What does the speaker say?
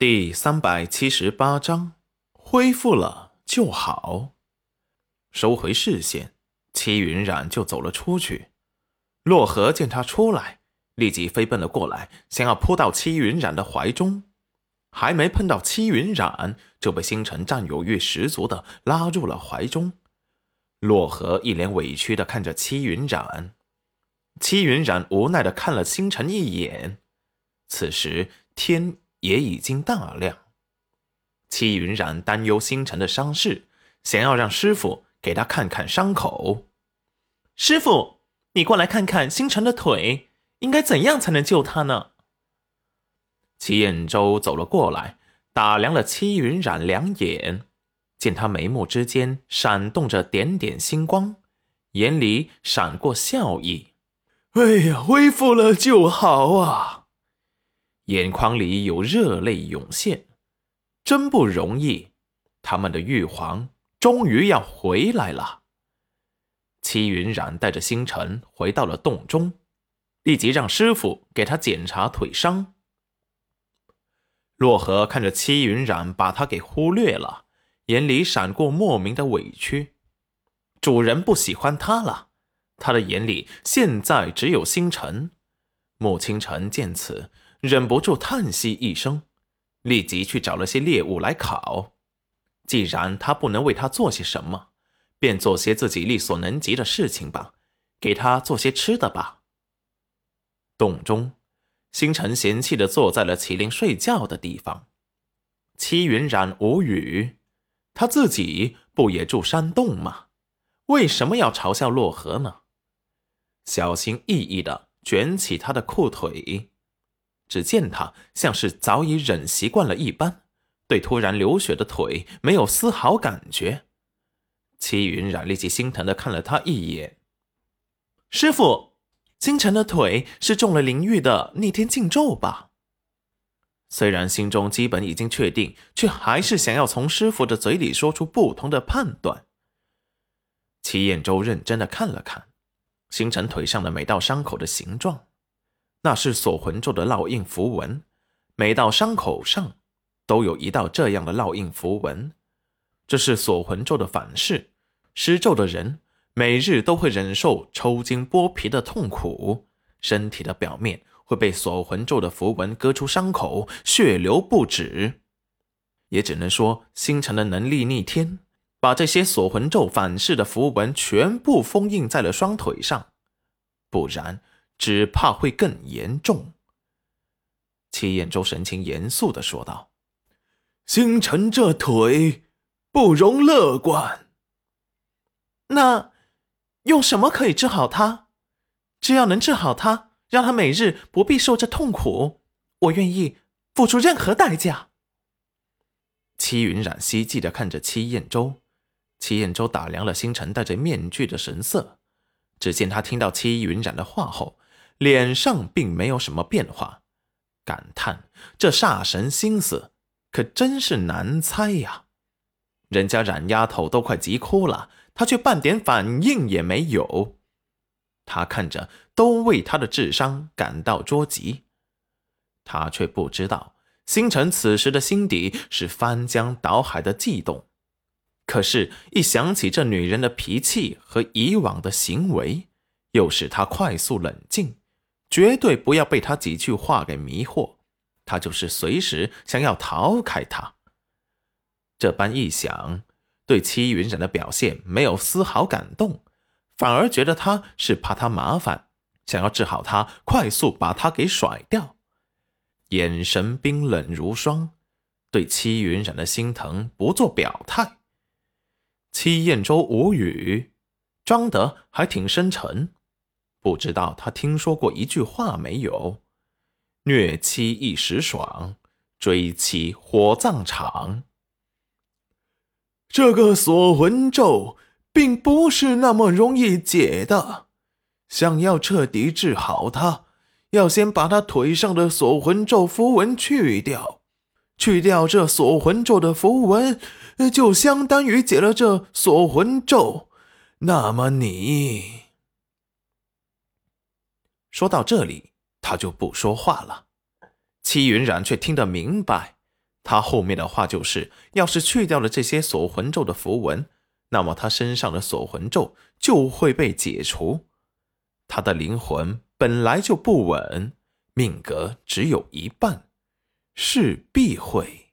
第三百七十八章，恢复了就好。收回视线，戚云染就走了出去。洛河见他出来，立即飞奔了过来，想要扑到戚云染的怀中。还没碰到戚云染，就被星辰占有欲十足的拉入了怀中。洛河一脸委屈的看着戚云染，戚云染无奈的看了星辰一眼。此时天。也已经大量。戚云染担忧星辰的伤势，想要让师傅给他看看伤口。师傅，你过来看看星辰的腿，应该怎样才能救他呢？齐彦周走了过来，打量了戚云染两眼，见他眉目之间闪动着点点星光，眼里闪过笑意。哎呀，恢复了就好啊！眼眶里有热泪涌现，真不容易，他们的玉皇终于要回来了。戚云染带着星辰回到了洞中，立即让师傅给他检查腿伤。洛河看着戚云染把他给忽略了，眼里闪过莫名的委屈。主人不喜欢他了，他的眼里现在只有星辰。穆清晨见此。忍不住叹息一声，立即去找了些猎物来烤。既然他不能为他做些什么，便做些自己力所能及的事情吧，给他做些吃的吧。洞中，星辰嫌弃的坐在了麒麟睡觉的地方。戚云染无语，他自己不也住山洞吗？为什么要嘲笑洛河呢？小心翼翼的卷起他的裤腿。只见他像是早已忍习惯了一般，对突然流血的腿没有丝毫感觉。齐云染立即心疼的看了他一眼：“师傅，星辰的腿是中了灵玉的逆天禁咒吧？”虽然心中基本已经确定，却还是想要从师傅的嘴里说出不同的判断。齐彦周认真的看了看星辰腿上的每道伤口的形状。那是锁魂咒的烙印符文，每道伤口上都有一道这样的烙印符文。这是锁魂咒的反噬，施咒的人每日都会忍受抽筋剥皮的痛苦，身体的表面会被锁魂咒的符文割出伤口，血流不止。也只能说星辰的能力逆天，把这些锁魂咒反噬的符文全部封印在了双腿上，不然。只怕会更严重。戚彦周神情严肃的说道：“星辰这腿不容乐观。那用什么可以治好他？只要能治好他，让他每日不必受这痛苦，我愿意付出任何代价。”戚云染希冀的看着戚彦周，戚彦周打量了星辰戴着面具的神色，只见他听到戚云染的话后。脸上并没有什么变化，感叹这煞神心思可真是难猜呀！人家冉丫头都快急哭了，他却半点反应也没有。他看着都为他的智商感到捉急，他却不知道星辰此时的心底是翻江倒海的悸动。可是，一想起这女人的脾气和以往的行为，又使他快速冷静。绝对不要被他几句话给迷惑，他就是随时想要逃开他。这般一想，对戚云染的表现没有丝毫感动，反而觉得他是怕他麻烦，想要治好他，快速把他给甩掉。眼神冰冷如霜，对戚云染的心疼不做表态。戚燕州无语，装得还挺深沉。不知道他听说过一句话没有？虐妻一时爽，追妻火葬场。这个锁魂咒并不是那么容易解的，想要彻底治好他，要先把他腿上的锁魂咒符文去掉。去掉这锁魂咒的符文，就相当于解了这锁魂咒。那么你……说到这里，他就不说话了。戚云染却听得明白，他后面的话就是：要是去掉了这些锁魂咒的符文，那么他身上的锁魂咒就会被解除。他的灵魂本来就不稳，命格只有一半，势必会。